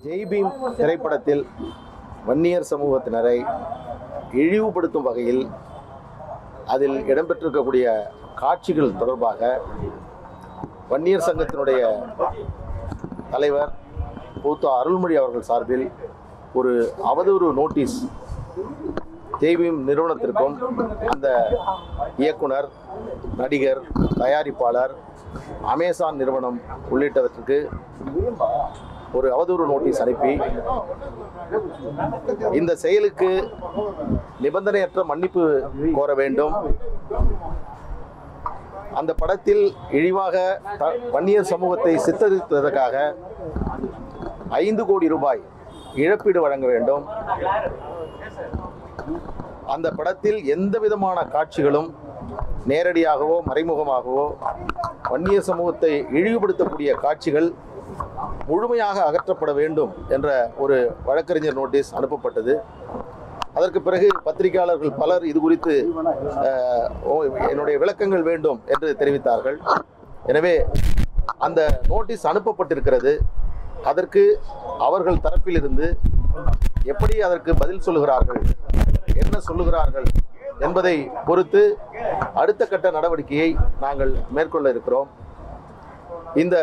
ஜெய்பீம் திரைப்படத்தில் வன்னியர் சமூகத்தினரை இழிவுபடுத்தும் வகையில் அதில் இடம்பெற்றிருக்கக்கூடிய காட்சிகள் தொடர்பாக வன்னியர் சங்கத்தினுடைய தலைவர் பூத்தா அருள்மொழி அவர்கள் சார்பில் ஒரு அவதூறு நோட்டீஸ் ஜெய்பீம் நிறுவனத்திற்கும் அந்த இயக்குனர் நடிகர் தயாரிப்பாளர் அமேசான் நிறுவனம் உள்ளிட்டவற்றுக்கு ஒரு அவதூறு நோட்டீஸ் அனுப்பி இந்த செயலுக்கு நிபந்தனையற்ற மன்னிப்பு கோர வேண்டும். அந்த படத்தில் இழிவாக த- வன்னியர் சமூகத்தை சித்தரித்ததற்காக ஐந்து கோடி ரூபாய் இழப்பீடு வழங்க வேண்டும். அந்த படத்தில் எந்த விதமான காட்சிகளும் நேரடியாகவோ மறைமுகமாகவோ வன்னிய சமூகத்தை இழிவுபடுத்தக்கூடிய காட்சிகள் முழுமையாக அகற்றப்பட வேண்டும் என்ற ஒரு வழக்கறிஞர் நோட்டீஸ் அனுப்பப்பட்டது. அதற்கு பிறகு பத்திரிகையாளர்கள் பலர் இது குறித்து ஓ, என்னுடைய விளக்கங்கள் வேண்டும் என்று தெரிவித்தார்கள். எனவே அந்த நோட்டீஸ் அனுப்பப்பட்டிருக்கிறது. அதற்கு அவர்கள் தரப்பிலிருந்து எப்படி அதற்கு பதில் சொல்லுகிறார்கள் என்ன சொல்லுகிறார்கள் என்பதை பொறுத்து அடுத்த கட்ட நடவடிக்கையை நாங்கள் மேற்கொள்ள இருக்கிறோம். இந்த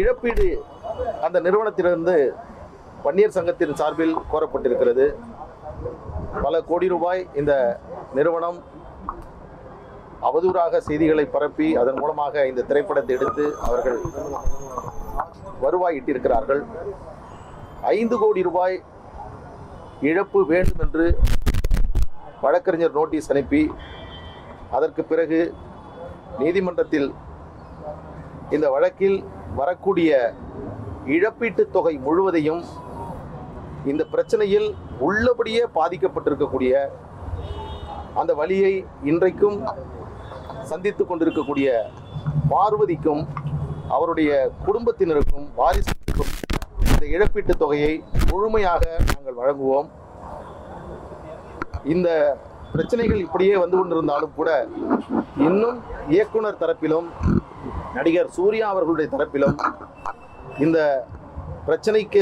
இழப்பீடு அந்த நிறுவனத்திலிருந்து வன்னியர் சங்கத்தின் சார்பில் கோரப்பட்டிருக்கிறது. பல கோடி ரூபாய் இந்த நிறுவனம் அவதூறாக செய்திகளை பரப்பி அதன் மூலமாக இந்த திரைப்படத்தை எடுத்து அவர்கள் வருவாயிட்டிருக்கிறார்கள். ஐந்து கோடி ரூபாய் இழப்பு வேண்டும் என்று வழக்கறிஞர் நோட்டீஸ் அனுப்பி அதற்கு பிறகு நீதிமன்றத்தில் இந்த வழக்கில் வரக்கூடிய இழப்பீட்டுத் தொகை முழுவதையும் இந்த பிரச்சனையில் உள்ளபடியே பாதிக்கப்பட்டிருக்கக்கூடிய அந்த வழியை இன்றைக்கும் சந்தித்து கொண்டிருக்கக்கூடிய பார்வதிக்கும் அவருடைய குடும்பத்தினருக்கும் வாரிசுக்கும் இந்த இழப்பீட்டுத் தொகையை முழுமையாக நாங்கள் வழங்குவோம். இந்த பிரச்சனைகள் இப்படியே வந்து கொண்டிருந்தாலும் கூட இன்னும் இயக்குனர் தரப்பிலும் நடிகர் சூர்யா அவர்களுடைய தரப்பிலும் இந்த பிரச்சனைக்கு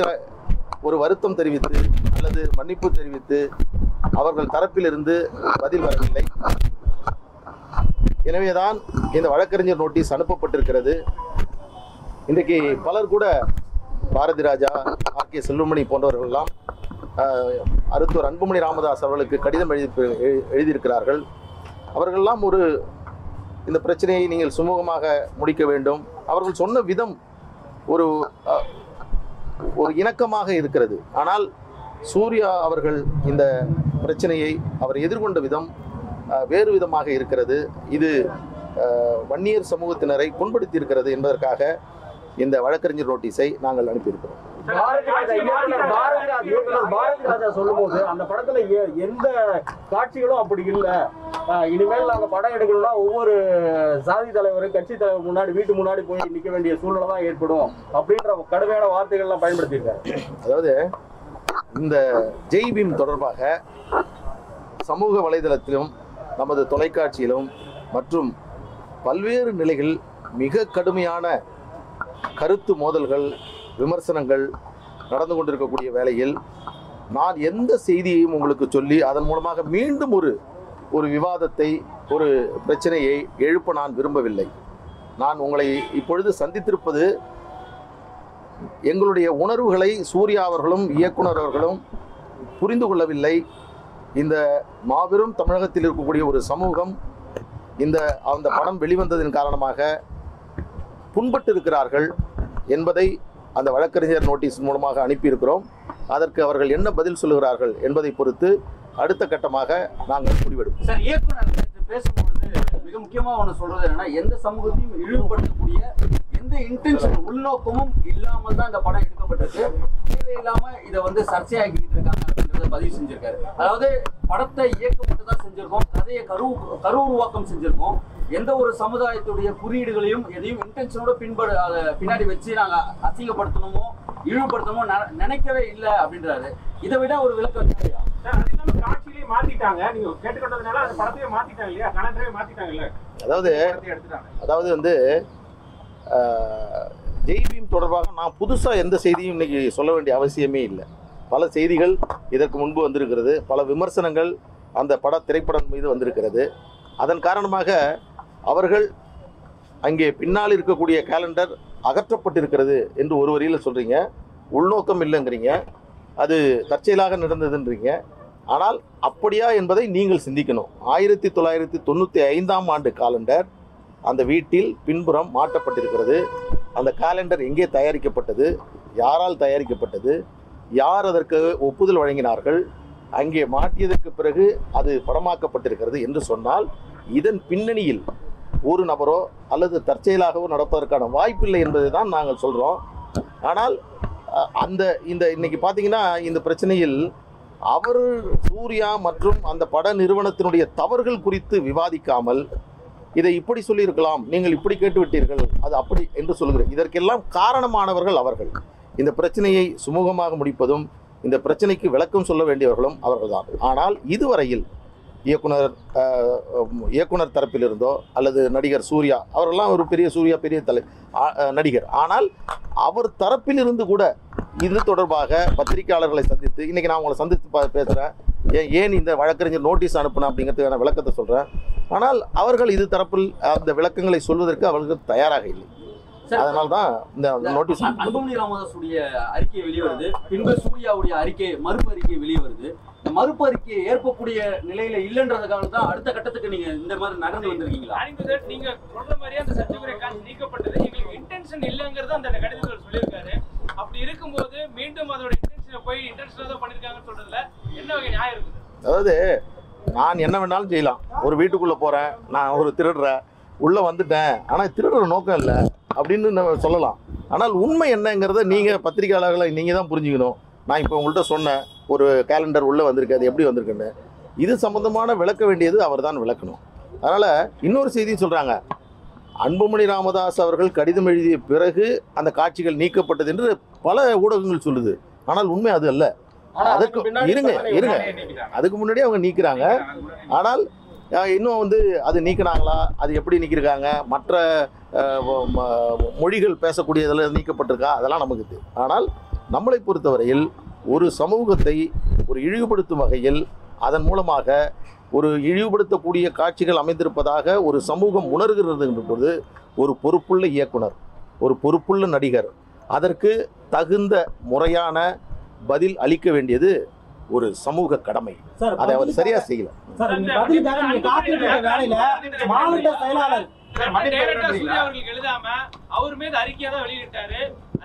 ஒரு வருத்தம் தெரிவித்து அல்லது மன்னிப்பு தெரிவித்து அவர்கள் தரப்பிலிருந்து பதில் வரவில்லை. எனவேதான் இந்த வழக்கறிஞர் நோட்டீஸ் அனுப்பப்பட்டிருக்கிறது. இன்றைக்கு பலர் கூட பாரதி ராஜா ஆர் கே செல்வமணி போன்றவர்கள்லாம் அருத்தூர் அன்புமணி ராமதாஸ் அவர்களுக்கு கடிதம் எழுதி எழுதியிருக்கிறார்கள். அவர்களெல்லாம் ஒரு இந்த பிரச்சனையை நீங்கள் சுமூகமாக முடிக்க வேண்டும். அவர்கள் சொன்ன விதம் ஒரு ஒரு இணக்கமாக இருக்கிறது. ஆனால் சூர்யா அவர்கள் இந்த பிரச்சனையை அவர் எதிர்கொண்ட விதம் வேறு விதமாக இருக்கிறது. இது வன்னியர் சமூகத்தினரை புண்படுத்தி இருக்கிறது என்பதற்காக இந்த வழக்கறிஞர் நோட்டீஸை நாங்கள் அனுப்பியிருக்கிறோம். பாரதிராஜா சொல்லும்போது அந்த படத்துல எந்த காட்சிகளும் அப்படி இல்லை. இனிமேல் நாங்க படம் எடுக்கணும்னா ஒவ்வொரு சாதி தலைவர் கட்சி தலைவர் முன்னாடி வீட்டு முன்னாடி போய் நிக்க வேண்டிய சூழ்நிலை தான் ஏற்படும் அப்படின்ற கடுமையான வார்த்தைகள்லாம் பயன்படுத்தியிருக்காரு. அதாவது இந்த ஜெய் பீம் தொடர்பாக சமூக வலைதளத்திலும் நமது தொலைக்காட்சியிலும் மற்றும் பல்வேறு நிலைகள் மிக கடுமையான கருத்து மோதல்கள் விமர்சனங்கள் நடந்து கொண்டிருக்கக்கூடிய வேளையில் நான் எந்த செய்தியையும் உங்களுக்கு சொல்லி அதன் மூலமாக மீண்டும் ஒரு ஒரு விவாதத்தை ஒரு பிரச்சனையை எழுப்ப நான் விரும்பவில்லை. நான் உங்களை இப்பொழுது சந்தித்திருப்பது எங்களுடைய உணர்வுகளை சூர்யா அவர்களும் இயக்குனர் அவர்களும் புரிந்து கொள்ளவில்லை. இந்த மாபெரும் தமிழகத்தில் இருக்கக்கூடிய ஒரு சமூகம் இந்த அந்த படம் வெளிவந்ததன் காரணமாக புண்பட்டு இருக்கிறார்கள் என்பதை அந்த வழக்கறிஞர் நோட்டீஸ் மூலமாக அனுப்பியிருக்கிறோம். அதற்கு அவர்கள் என்ன பதில் சொல்லுகிறார்கள் என்பதை பொறுத்து அடுத்த கட்டமாக நாங்கள் முடிவெடுப்போம். சார் இயக்குனர் பேசும்பொழுது மிக முக்கியமா ஒண்ணு சொல்றது என்னன்னா எந்த சமூகத்தையும் இழிவுபடுத்தக்கூடிய எந்த இன்டென்ஷன் உள்நோக்கமும் இல்லாமல் தான் இந்த படம் எடுக்கப்பட்டிருக்கு. தேவையில்லாம இதை வந்து சர்ச்சையாக்கிட்டு இருக்காங்க அப்படின்றத பதிவு செஞ்சிருக்காரு. அதாவது படத்தை இயக்க மட்டும் தான் செஞ்சிருக்கோம் கதையை கரு கரு உருவாக்கம் செஞ்சிருக்கோம். எந்த ஒரு சமுதாயத்துடைய குறியீடுகளையும் எதையும் இன்டென்ஷனோட பின்படு அதை பின்னாடி வச்சு நாங்க அசிங்கப்படுத்தணுமோ இழிவுபடுத்தணுமோ நினைக்கவே இல்லை அப்படின்றாரு. இதை விட ஒரு விளக்கம் தேவையா அதாவது அதாவது வந்து ஆஹ், ஜெய் பீம் தொடர்பாக நான் புதுசாக எந்த செய்தியும் இன்னைக்கு சொல்ல வேண்டிய அவசியமே இல்லை. பல செய்திகள் இதற்கு முன்பு வந்திருக்கிறது. பல விமர்சனங்கள் அந்த பட திரைப்படம் மீது வந்திருக்கிறது. அதன் காரணமாக அவர்கள் அங்கே பின்னால் இருக்கக்கூடிய கேலண்டர் அகற்றப்பட்டிருக்கிறது என்று ஒரு வரியில் சொல்கிறீங்க உள்நோக்கம் இல்லைங்கிறீங்க. அது தற்செயலாக நடந்ததுன்றீங்க. ஆனால் அப்படியா என்பதை நீங்கள் சிந்திக்கணும். ஆயிரத்தி தொள்ளாயிரத்தி தொண்ணூற்றி ஐந்தாம் ஆண்டு காலண்டர் அந்த வீட்டில் பின்புறம் மாட்டப்பட்டிருக்கிறது. அந்த காலண்டர் எங்கே தயாரிக்கப்பட்டது? யாரால் தயாரிக்கப்பட்டது? யார் அதற்கு ஒப்புதல் வழங்கினார்கள்? அங்கே மாட்டியதற்கு பிறகு அது படமாக்கப்பட்டிருக்கிறது என்று சொன்னால் இதன் பின்னணியில் ஒரு நபரோ அல்லது தற்செயலாகவோ நடப்பதற்கான வாய்ப்பில்லை என்பதை தான் நாங்கள் சொல்கிறோம் ஆனால் அந்த இந்த இன்னைக்கு பார்த்தீங்கன்னா இந்த பிரச்சனையில் அவர் சூர்யா மற்றும் அந்த பட நிறுவனத்தினுடைய தவறுகள் குறித்து விவாதிக்காமல் இதை இப்படி சொல்லியிருக்கலாம் நீங்கள் இப்படி கேட்டுவிட்டீர்கள் அது அப்படி என்று சொல்கிறேன் இதற்கெல்லாம் காரணமானவர்கள் அவர்கள். இந்த பிரச்சனையை சுமூகமாக முடிப்பதும் இந்த பிரச்சனைக்கு விளக்கம் சொல்ல வேண்டியவர்களும் அவர்கள்தான். ஆனால் இதுவரையில் இயக்குனர் இயக்குனர் தரப்பிலிருந்தோ அல்லது நடிகர் சூர்யா அவரெல்லாம் ஒரு பெரிய சூர்யா பெரிய தலை நடிகர். ஆனால் அவர் தரப்பிலிருந்து கூட இது தொடர்பாக பத்திரிகையாளர்களை சந்தித்து இன்னைக்கு நான் உங்களை சந்தித்து பா- பேசுறேன். ஏன் ஏன் இந்த வழக்கறிஞர் நோட்டீஸ் அனுப்புனா அப்படிங்கிறதுக்கான விளக்கத்தை சொல்றேன். ஆனால் அவர்கள் இது தரப்பில் அந்த விளக்கங்களை சொல்வதற்கு அவர்கள் தயாராக இல்லை. அதனால தான் இந்த நோட்டீஸ் அன்- அன்புமணி ராமதாஸுடைய அறிக்கை வெளியே வருது. பின்பு சூர்யாவுடைய அறிக்கை மறுப்பு அறிக்கை வெளியே வருது. இந்த மறுப்பு அறிக்கையை ஏற்கக்கூடிய நிலையில இல்லைன்றதுக்காக தான் அடுத்த கட்டத்துக்கு நீங்க இந்த மாதிரி நகர்ந்து வந்திருக்கீங்களா? நீங்க சொல்ற மாதிரியே அந்த சர்ச்சைக்குரிய நீக்கப்பட்டது எங்களுக்கு இன்டென்ஷன் இல்லைங்கிறது அந்த கடிதத்தில் சொல்லியிருக்காரு. அப்படி இருக்கும்போது மீண்டும் அதோட இன்டென்ஷனை போய் இன்டென்ஷனாக தான் பண்ணிருக்காங்கன்னு சொல்றதுல என்ன வகை நியாயம் இருக்குது? அதாவது நான் என்ன வேணாலும் செய்யலாம். ஒரு வீட்டுக்குள்ளே போகிறேன் நான் ஒரு திருடுறேன் உள்ளே வந்துட்டேன் ஆனால் திருடுற நோக்கம் இல்லை அப்படின்னு நம்ம சொல்லலாம். ஆனால் உண்மை என்னங்கிறத நீங்கள் பத்திரிகையாளர்களை நீங்கள் தான் புரிஞ்சுக்கணும். நான் இப்போ உங்கள்கிட்ட சொன்னேன் ஒரு கேலண்டர் உள்ளே வந்திருக்கு அது எப்படி வந்திருக்குன்னு. இது சம்மந்தமான விளக்க வேண்டியது அவர் தான் விளக்கணும். அதனால் இன்னொரு செய்தியும் சொல்கிறாங்க அன்புமணி ராமதாஸ் அவர்கள் கடிதம் எழுதிய பிறகு அந்த காட்சிகள் நீக்கப்பட்டது என்று பல ஊடகங்கள் சொல்லுது. ஆனால் உண்மை அது அல்ல. பின்னாடி இருங்க, இருங்க. அதுக்கு முன்னாடியே அவங்க நீக்குறாங்க. ஆனால் இன்னும் வந்து அது நீக்கினாங்களா? அது எப்படி நீக்கிருக்காங்க மற்ற மொழிகள் பேசக்கூடியதில் நீக்கப்பட்டிருக்கா? அதெல்லாம் நமக்கு தெரியும் ஆனால் நம்மளை பொறுத்தவரையில் ஒரு சமூகத்தை ஒரு இழிவுபடுத்தும் வகையில் அதன் மூலமாக ஒரு இழிவுபடுத்தக்கூடிய காட்சிகள் அமைந்திருப்பதாக ஒரு சமூகம் உணர்கிறது என்ற பொழுது ஒரு பொறுப்புள்ள இயக்குனர் ஒரு பொறுப்புள்ள நடிகர் அதற்கு தகுந்த முறையான பதில் அளிக்க வேண்டியது ஒரு சமூக கடமை அதை அவர் சரியா செய்யல மாவட்ட செயலாளர் அவர் மீது அறிக்கையா தான் வெளியிட்டாரு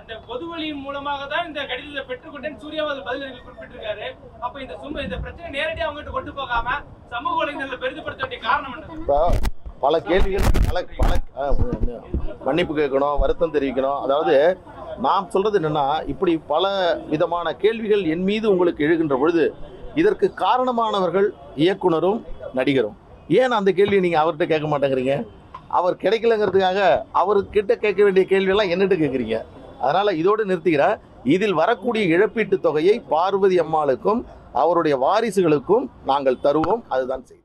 அந்த பொதுவழியின் மூலமாக தான் இந்த கடிதத்தை பெற்றுக்கொண்டேன். சூர்யாவது பதில் எனக்கு குறிப்பிட்டிருக்காரு. அப்ப இந்த சும்மா இந்த பிரச்சனை நேரடியாக அவங்ககிட்ட கொண்டு போகாம சமூக வலைதளங்களை பெரிதுபடுத்த வேண்டிய காரணம் என்ன? பல கேள்விகள் பல பல மன்னிப்பு கேட்கணும் வருத்தம் தெரிவிக்கணும். அதாவது நாம் சொல்றது என்னன்னா இப்படி பல விதமான கேள்விகள் என் மீது உங்களுக்கு எழுகின்ற பொழுது இதற்கு காரணமானவர்கள் இயக்குனரும் நடிகரும். ஏன் அந்த கேள்வியை நீங்கள் அவர்கிட்ட கேட்க மாட்டேங்கிறீங்க? அவர் கிடைக்கலங்கிறதுக்காக அவர்கிட்ட கேட்க வேண்டிய கேள்வியெல்லாம் என்னட்டு கேட்குறீங்க. அதனால் இதோடு நிறுத்துகிறேன் இதில் வரக்கூடிய இழப்பீட்டுத் தொகையை பார்வதி அம்மாளுக்கும் அவருடைய வாரிசுகளுக்கும் நாங்கள் தருவோம். அதுதான் செய்தி.